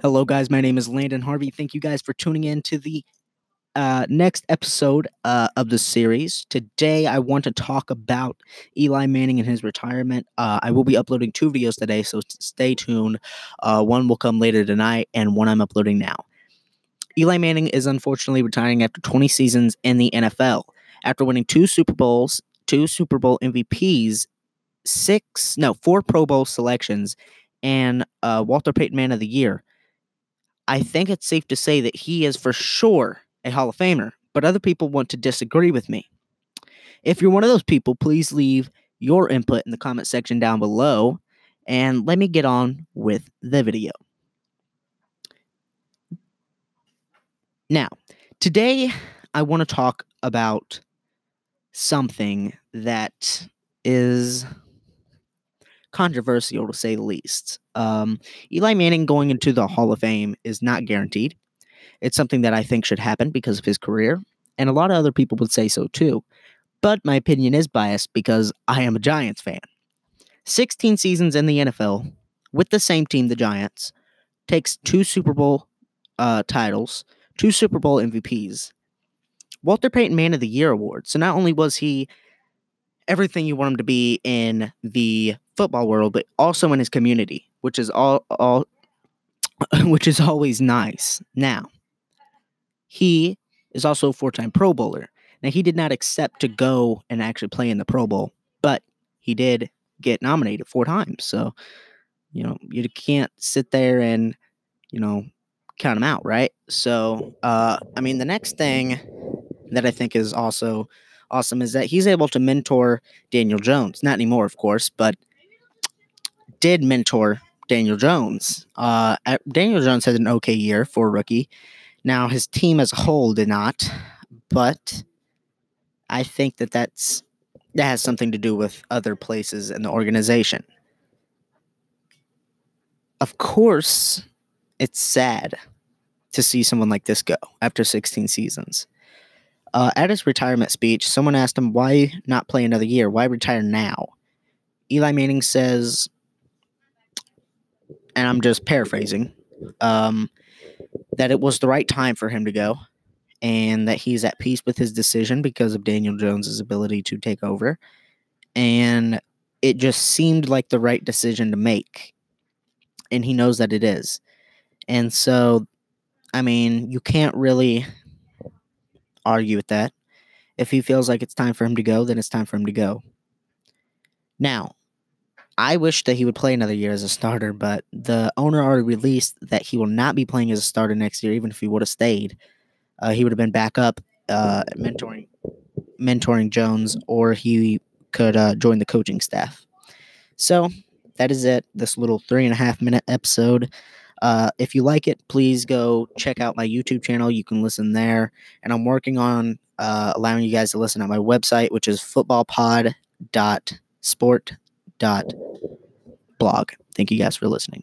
Hello, guys. My name is Landon Harvey. Thank you guys for tuning in to the uh, next episode uh, of the series. Today, I want to talk about Eli Manning and his retirement. Uh, I will be uploading two videos today, so stay tuned. Uh, one will come later tonight, and one I'm uploading now. Eli Manning is unfortunately retiring after 20 seasons in the NFL. After winning two Super Bowls, two Super Bowl MVPs, six, no, four Pro Bowl selections, and uh, Walter Payton Man of the Year. I think it's safe to say that he is for sure a Hall of Famer, but other people want to disagree with me. If you're one of those people, please leave your input in the comment section down below and let me get on with the video. Now, today I want to talk about something that is controversial to say the least. Um, Eli Manning going into the Hall of Fame is not guaranteed. It's something that I think should happen because of his career, and a lot of other people would say so too. But my opinion is biased because I am a Giants fan. 16 seasons in the NFL with the same team, the Giants, takes two Super Bowl uh, titles, two Super Bowl MVPs, Walter Payton Man of the Year award. So not only was he everything you want him to be in the football world, but also in his community, which is all all which is always nice. Now, he is also a four-time Pro Bowler. Now, he did not accept to go and actually play in the Pro Bowl, but he did get nominated four times. So, you know, you can't sit there and, you know, count him out, right? So, uh, I mean, the next thing that I think is also awesome is that he's able to mentor Daniel Jones. Not anymore, of course, but did mentor Daniel Jones. Uh, Daniel Jones had an okay year for rookie. Now his team as a whole did not, but I think that that's that has something to do with other places in the organization. Of course, it's sad to see someone like this go after 16 seasons. Uh, at his retirement speech, someone asked him, Why not play another year? Why retire now? Eli Manning says, and I'm just paraphrasing, um, that it was the right time for him to go and that he's at peace with his decision because of Daniel Jones's ability to take over. And it just seemed like the right decision to make. And he knows that it is. And so, I mean, you can't really argue with that. If he feels like it's time for him to go, then it's time for him to go. Now, I wish that he would play another year as a starter, but the owner already released that he will not be playing as a starter next year, even if he would have stayed. Uh, he would have been back up uh, mentoring mentoring Jones, or he could uh, join the coaching staff. So that is it. This little three and a half minute episode. Uh, if you like it, please go check out my YouTube channel. You can listen there. And I'm working on uh, allowing you guys to listen at my website, which is footballpod.sport.blog. Thank you guys for listening.